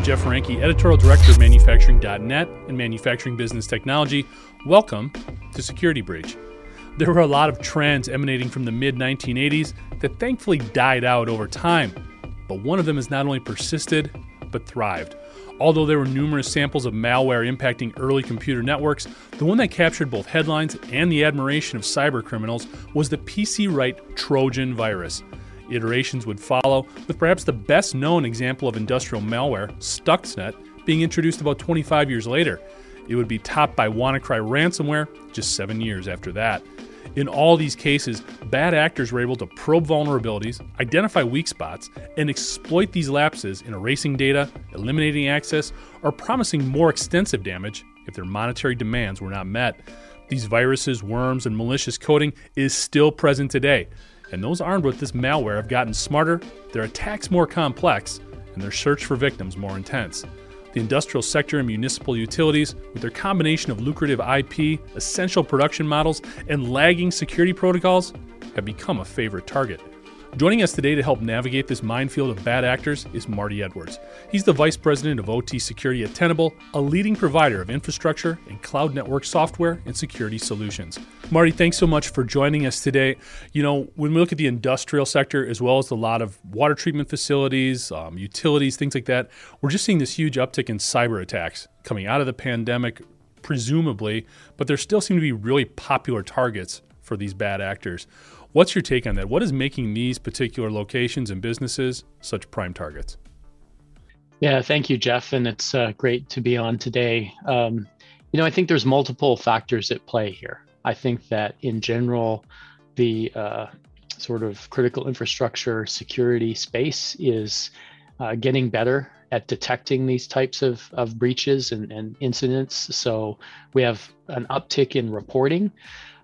I'm Jeff Reinke, editorial director of manufacturing.net and manufacturing business technology. Welcome to Security Breach. There were a lot of trends emanating from the mid 1980s that thankfully died out over time, but one of them has not only persisted, but thrived. Although there were numerous samples of malware impacting early computer networks, the one that captured both headlines and the admiration of cyber criminals was the PC Write Trojan virus. Iterations would follow, with perhaps the best known example of industrial malware, Stuxnet, being introduced about 25 years later. It would be topped by WannaCry ransomware just seven years after that. In all these cases, bad actors were able to probe vulnerabilities, identify weak spots, and exploit these lapses in erasing data, eliminating access, or promising more extensive damage if their monetary demands were not met. These viruses, worms, and malicious coding is still present today. And those armed with this malware have gotten smarter, their attacks more complex, and their search for victims more intense. The industrial sector and municipal utilities, with their combination of lucrative IP, essential production models, and lagging security protocols, have become a favorite target. Joining us today to help navigate this minefield of bad actors is Marty Edwards. He's the Vice President of OT Security at Tenable, a leading provider of infrastructure and cloud network software and security solutions. Marty, thanks so much for joining us today. You know, when we look at the industrial sector as well as a lot of water treatment facilities, um, utilities, things like that, we're just seeing this huge uptick in cyber attacks coming out of the pandemic, presumably, but there still seem to be really popular targets for these bad actors. What's your take on that? What is making these particular locations and businesses such prime targets? Yeah, thank you, Jeff, and it's uh, great to be on today. Um, you know, I think there's multiple factors at play here. I think that in general, the uh, sort of critical infrastructure security space is uh, getting better at detecting these types of, of breaches and, and incidents. So we have an uptick in reporting.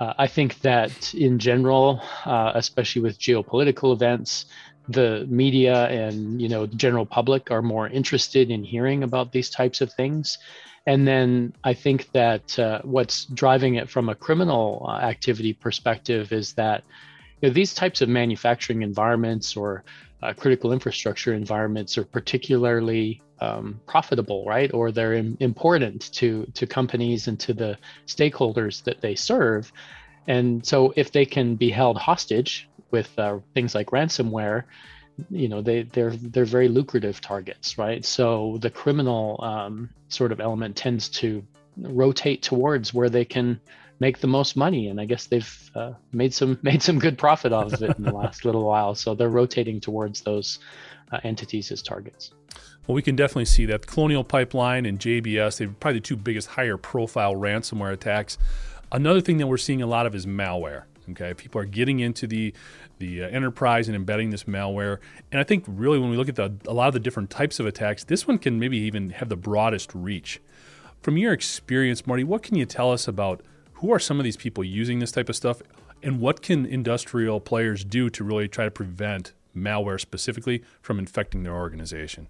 Uh, I think that in general, uh, especially with geopolitical events, the media and you know the general public are more interested in hearing about these types of things. And then I think that uh, what's driving it from a criminal uh, activity perspective is that you know, these types of manufacturing environments or uh, critical infrastructure environments are particularly um, profitable, right? Or they're Im- important to to companies and to the stakeholders that they serve. And so, if they can be held hostage with uh, things like ransomware, you know they they're they're very lucrative targets, right? So the criminal um, sort of element tends to rotate towards where they can make the most money and i guess they've uh, made some made some good profit off of it in the last little while so they're rotating towards those uh, entities as targets well, we can definitely see that Colonial Pipeline and JBS, they're probably the two biggest higher profile ransomware attacks. Another thing that we're seeing a lot of is malware. Okay, people are getting into the the uh, enterprise and embedding this malware. And I think really when we look at the, a lot of the different types of attacks, this one can maybe even have the broadest reach. From your experience, Marty, what can you tell us about who are some of these people using this type of stuff, and what can industrial players do to really try to prevent malware specifically from infecting their organization?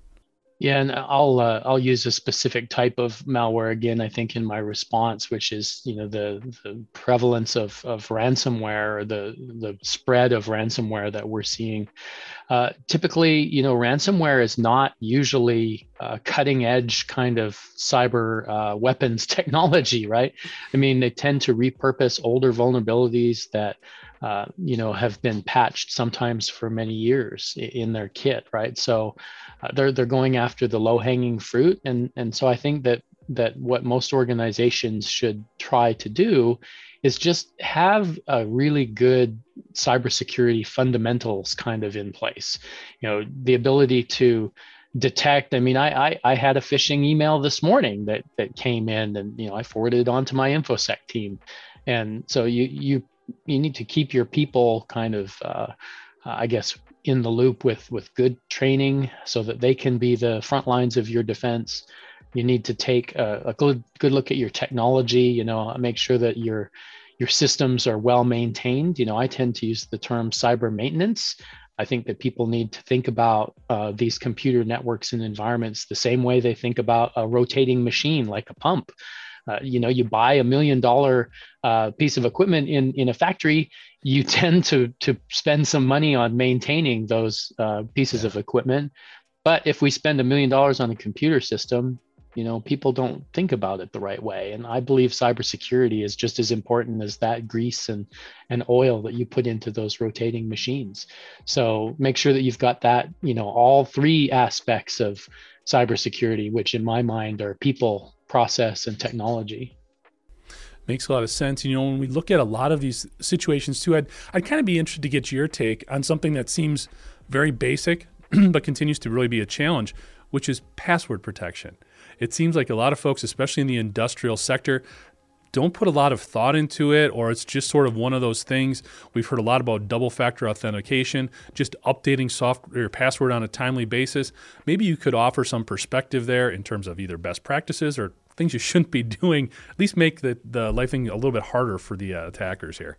Yeah, and I'll uh, I'll use a specific type of malware again. I think in my response, which is you know the the prevalence of of ransomware or the the spread of ransomware that we're seeing. Uh, typically, you know, ransomware is not usually uh, cutting edge kind of cyber uh, weapons technology, right? I mean, they tend to repurpose older vulnerabilities that uh, you know have been patched sometimes for many years in their kit right? So uh, they're they're going after the low hanging fruit and and so i think that that what most organizations should try to do is just have a really good cybersecurity fundamentals kind of in place. You know the ability to detect i mean I, I i, had a phishing email this morning that that came in and you know i forwarded it on to my infosec team. And so you you you need to keep your people kind of uh, i guess in the loop with with good training so that they can be the front lines of your defense. You need to take a, a good good look at your technology you know make sure that your your systems are well maintained. You know i tend to use the term cyber maintenance. I think that people need to think about uh, these computer networks and environments the same way they think about a rotating machine like a pump uh, you know, you buy a million dollar uh, piece of equipment in in a factory, you tend to to spend some money on maintaining those uh, pieces yeah. of equipment. But if we spend a million dollars on a computer system, you know, people don't think about it the right way. And I believe cybersecurity is just as important as that grease and, and oil that you put into those rotating machines. So make sure that you've got that, you know, all three aspects of cybersecurity, which in my mind are people, process, and technology. Makes a lot of sense. You know, when we look at a lot of these situations too, I'd, I'd kind of be interested to get your take on something that seems very basic, but continues to really be a challenge, which is password protection. It seems like a lot of folks, especially in the industrial sector, don't put a lot of thought into it, or it's just sort of one of those things. We've heard a lot about double factor authentication, just updating software password on a timely basis. Maybe you could offer some perspective there in terms of either best practices or things you shouldn't be doing. At least make the, the life thing a little bit harder for the uh, attackers here.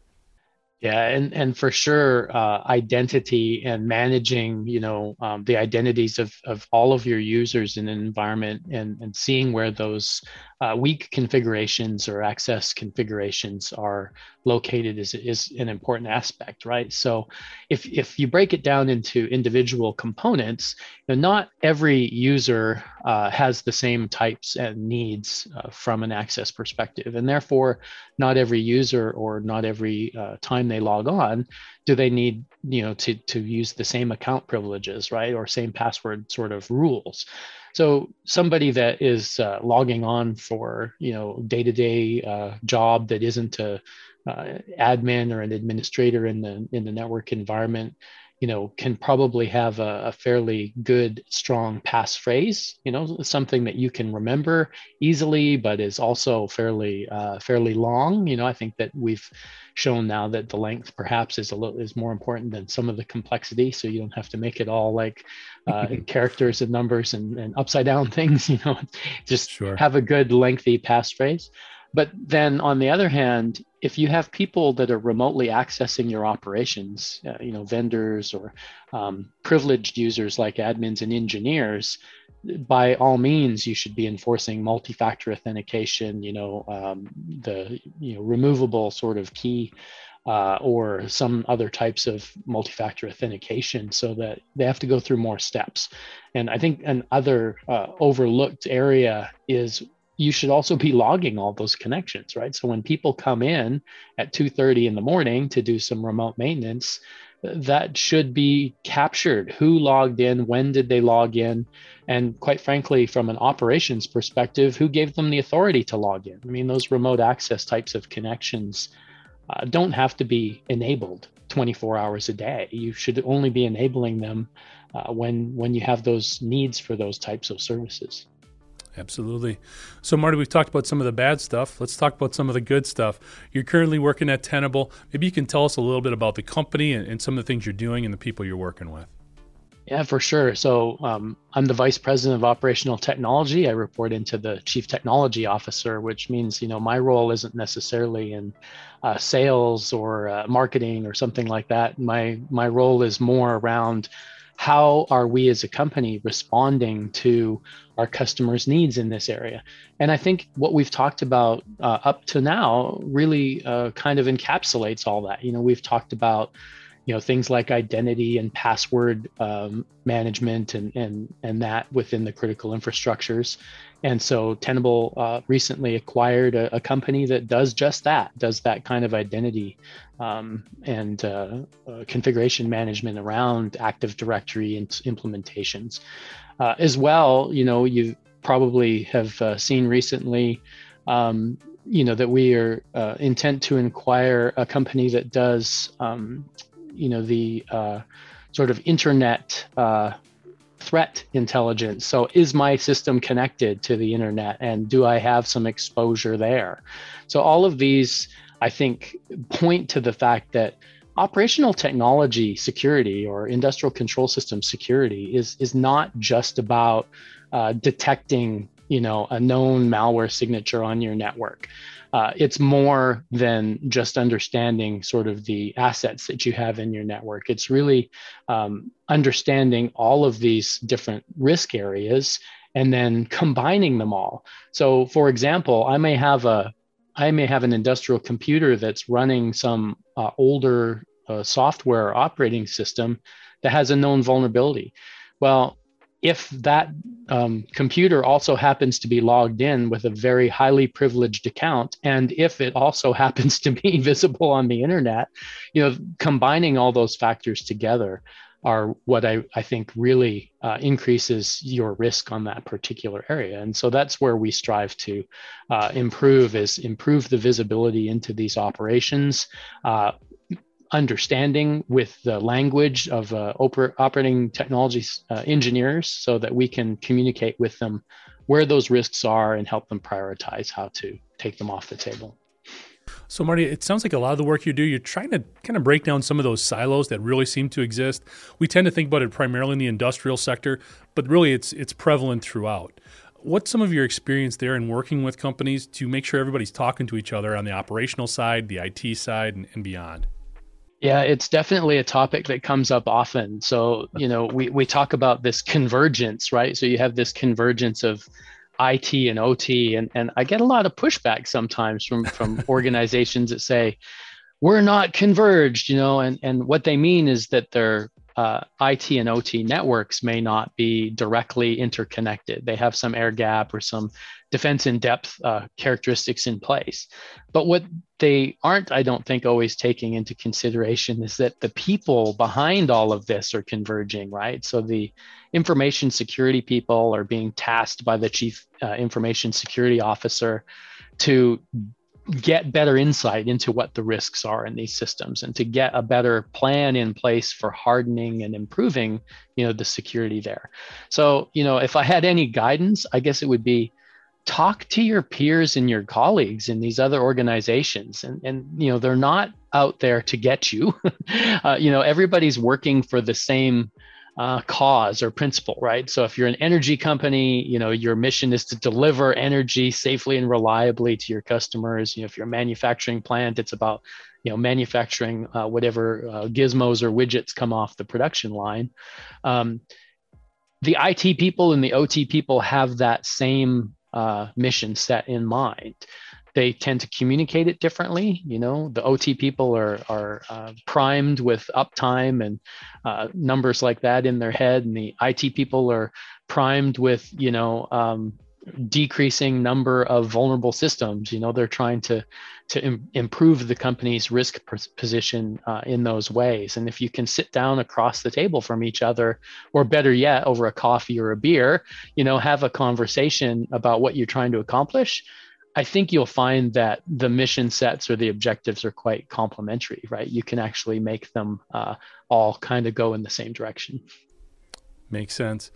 Yeah, and and for sure, uh, identity and managing, you know, um, the identities of of all of your users in an environment, and and seeing where those uh, weak configurations or access configurations are located is, is an important aspect, right? So if, if you break it down into individual components, you know, not every user uh, has the same types and needs uh, from an access perspective. And therefore, not every user or not every uh, time they log on do they need you know to, to use the same account privileges, right? Or same password sort of rules. So somebody that is uh, logging on for you know day to day job that isn't a uh, admin or an administrator in the in the network environment, you know, can probably have a, a fairly good strong passphrase. You know, something that you can remember easily, but is also fairly uh, fairly long. You know, I think that we've shown now that the length perhaps is a little is more important than some of the complexity so you don't have to make it all like uh, characters and numbers and, and upside down things you know just sure. have a good lengthy passphrase but then on the other hand if you have people that are remotely accessing your operations uh, you know vendors or um, privileged users like admins and engineers by all means you should be enforcing multi-factor authentication you know um, the you know removable sort of key uh, or some other types of multi-factor authentication so that they have to go through more steps. And i think an other uh, overlooked area is you should also be logging all those connections right? So when people come in at 2.30 in the morning to do some remote maintenance that should be captured. Who logged in? When did they log in? And quite frankly from an operations perspective who gave them the authority to log in? I mean those remote access types of connections uh, don't have to be enabled 24 hours a day. You should only be enabling them uh, when when you have those needs for those types of services Absolutely. So, Marty, we've talked about some of the bad stuff. Let's talk about some of the good stuff. You're currently working at Tenable. Maybe you can tell us a little bit about the company and, and some of the things you're doing and the people you're working with. Yeah, for sure. So, um, I'm the vice president of operational technology. I report into the chief technology officer, which means you know my role isn't necessarily in uh, sales or uh, marketing or something like that. My my role is more around how are we as a company responding to our customers' needs in this area? And I think what we've talked about uh, up to now really uh, kind of encapsulates all that. You know, we've talked about you know things like identity and password um, management and and and that within the critical infrastructures. And so tenable uh, recently acquired a, a, company that does just that does that kind of identity um, and uh, uh, configuration management around active directory implementations. Uh, as well you know you probably have uh, seen recently um, you know that we are uh, intent to acquire a company that does um, you know the uh, sort of internet uh, threat intelligence. So is my system connected to the internet, and do I have some exposure there? So all of these, I think, point to the fact that operational technology security or industrial control system security is is not just about uh, detecting you know a known malware signature on your network uh, it's more than just understanding sort of the assets that you have in your network. It's really um, understanding all of these different risk areas and then combining them all. So, for example, I may have a I may have an industrial computer that's running some uh, older uh, software operating system that has a known vulnerability. Well, if that um, computer also happens to be logged in with a very highly privileged account, and if it also happens to be visible on the internet, you know, combining all those factors together are what I, I think really uh, increases your risk on that particular area. And so that's where we strive to uh, improve is improve the visibility into these operations, uh, understanding with the language of uh, oper- operating technology uh, engineers so that we can communicate with them where those risks are and help them prioritize how to take them off the table. So, Marty, it sounds like a lot of the work you do, you're trying to kind of break down some of those silos that really seem to exist. We tend to think about it primarily in the industrial sector, but really it's it's prevalent throughout. What's some of your experience there in working with companies to make sure everybody's talking to each other on the operational side, the IT side, and, and beyond? Yeah, it's definitely a topic that comes up often. So, you know, we, we talk about this convergence, right? So you have this convergence of IT and OT, and, and I get a lot of pushback sometimes from, from organizations that say, we're not converged, you know, and, and what they mean is that their uh, IT and OT networks may not be directly interconnected. They have some air gap or some defense in depth uh, characteristics in place. But what they aren't, I don't think, always taking into consideration is that the people behind all of this are converging, right? So the information security people are being tasked by the chief uh, information security officer to get better insight into what the risks are in these systems and to get a better plan in place for hardening and improving you know the security there. So you know if i had any guidance i guess it would be talk to your peers and your colleagues in these other organizations. And and you know they're not out there to get you. Uh, you know everybody's working for the same uh, cause or principle right? So if you're an energy company you know your mission is to deliver energy safely and reliably to your customers. You know if you're a manufacturing plant it's about you know manufacturing uh, whatever uh, gizmos or widgets come off the production line. Um, the IT people and the OT people have that same uh, mission set in mind. They tend to communicate it differently. You know, the OT people are are uh, primed with uptime and uh, numbers like that in their head, and the IT people are primed with you know um, decreasing number of vulnerable systems. You know, they're trying to to Im- improve the company's risk position uh, in those ways. And if you can sit down across the table from each other, or better yet, over a coffee or a beer, you know, have a conversation about what you're trying to accomplish. I think you'll find that the mission sets or the objectives are quite complementary, right? You can actually make them uh, all kind of go in the same direction. Makes sense.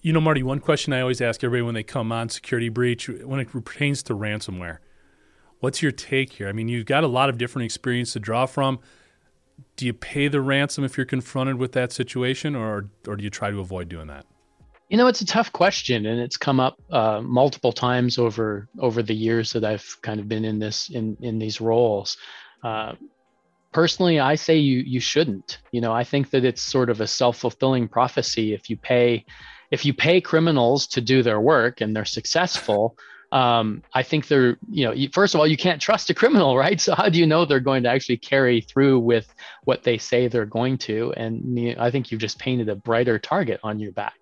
You know, Marty, one question I always ask everybody when they come on security breach when it pertains to ransomware. What's your take here? I mean, you've got a lot of different experience to draw from. Do you pay the ransom if you're confronted with that situation, or or do you try to avoid doing that? You know, it's a tough question, and it's come up uh, multiple times over over the years that I've kind of been in this in in these roles. Uh, personally, I say you you shouldn't. You know, I think that it's sort of a self fulfilling prophecy if you pay if you pay criminals to do their work and they're successful um, I think they're, you know, first of all, you can't trust a criminal, right? So how do you know they're going to actually carry through with what they say they're going to? And you know, I think you've just painted a brighter target on your back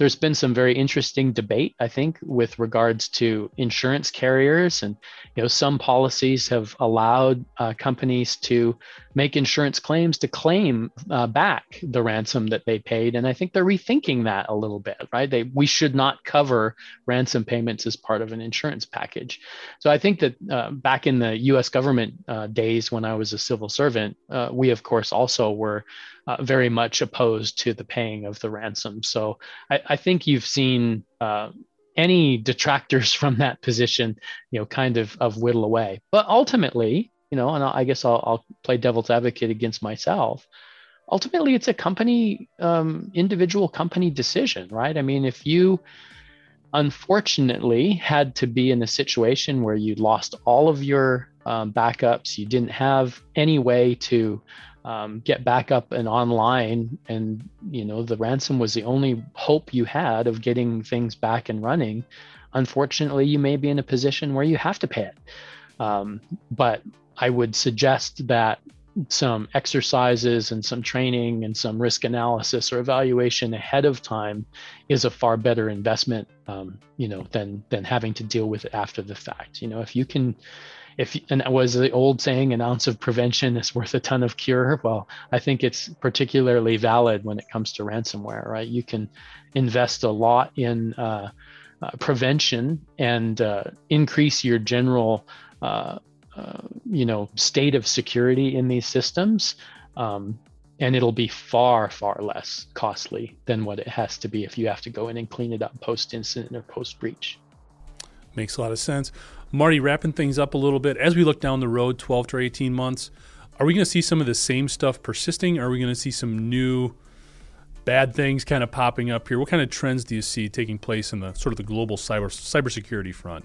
there's been some very interesting debate, I think, with regards to insurance carriers, and you know, some policies have allowed uh, companies to make insurance claims to claim uh, back the ransom that they paid, and I think they're rethinking that a little bit, right? They we should not cover ransom payments as part of an insurance package. So I think that uh, back in the U.S. government uh, days when I was a civil servant, uh, we of course also were uh, very much opposed to the paying of the ransom. So I, I think you've seen uh, any detractors from that position, you know, kind of of whittle away. But ultimately, you know, and I guess I'll, I'll play devil's advocate against myself. Ultimately, it's a company, um, individual company decision, right? I mean, if you unfortunately had to be in a situation where you lost all of your um, backups, you didn't have any way to um, get back up and online and you know the ransom was the only hope you had of getting things back and running. Unfortunately you may be in a position where you have to pay it. Um, but i would suggest that some exercises and some training and some risk analysis or evaluation ahead of time is a far better investment um, you know than than having to deal with it after the fact. You know if you can if and was the old saying an ounce of prevention is worth a ton of cure? Well i think it's particularly valid when it comes to ransomware right? You can invest a lot in uh, uh, prevention and uh, increase your general uh, uh, you know state of security in these systems um, and it'll be far far less costly than what it has to be if you have to go in and clean it up post incident or post breach makes a lot of sense marty wrapping things up a little bit as we look down the road 12 to 18 months are we going to see some of the same stuff persisting are we going to see some new bad things kind of popping up here what kind of trends do you see taking place in the sort of the global cyber cybersecurity front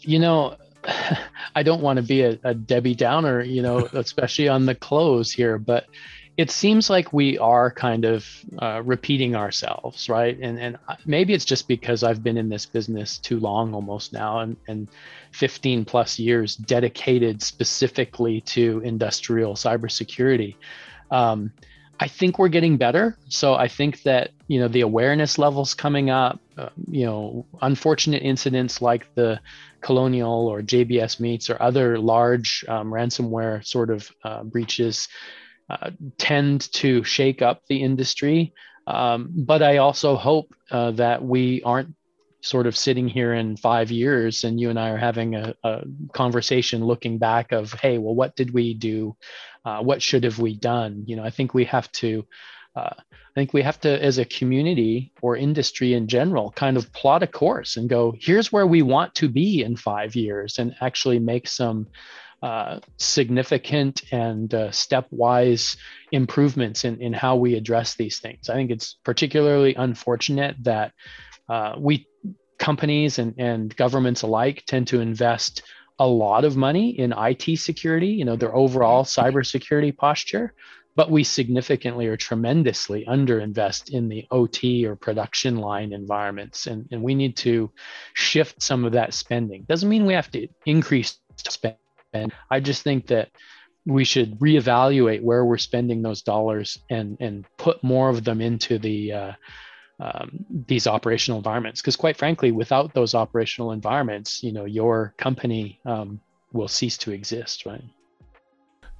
you know I don't want to be a, a Debbie Downer, you know, especially on the close here, but it seems like we are kind of uh, repeating ourselves, right? And and maybe it's just because I've been in this business too long, almost now, and and 15 plus years dedicated specifically to industrial cybersecurity. Um, I think we're getting better. So I think that you know the awareness levels coming up. Uh, you know, unfortunate incidents like the Colonial or JBS Meats or other large um, ransomware sort of uh, breaches uh, tend to shake up the industry. Um, but I also hope uh, that we aren't sort of sitting here in five years and you and I are having a, a conversation looking back of, hey, well, what did we do? Uh, what should have we done? You know, I think we have to uh, I think we have to, as a community or industry in general, kind of plot a course and go, here's where we want to be in five years, and actually make some uh, significant and uh, stepwise improvements in, in how we address these things. I think it's particularly unfortunate that uh, we companies and, and governments alike tend to invest a lot of money in IT security, you know, their overall cybersecurity posture, but we significantly or tremendously underinvest in the OT or production line environments. And, and we need to shift some of that spending. Doesn't mean we have to increase spend. I just think that we should reevaluate where we're spending those dollars and, and put more of them into the uh, um, these operational environments. Because quite frankly, without those operational environments, you know, your company um, will cease to exist, right?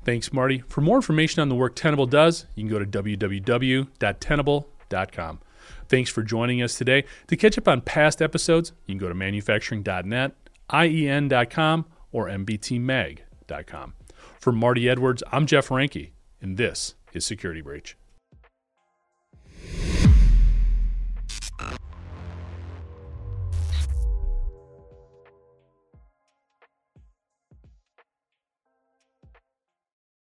Thanks, Marty. For more information on the work Tenable does, you can go to www.tenable.com. Thanks for joining us today. To catch up on past episodes, you can go to manufacturing.net, IEN.com, or MBTMag.com. For Marty Edwards, I'm Jeff Reinke, and this is Security Breach. up.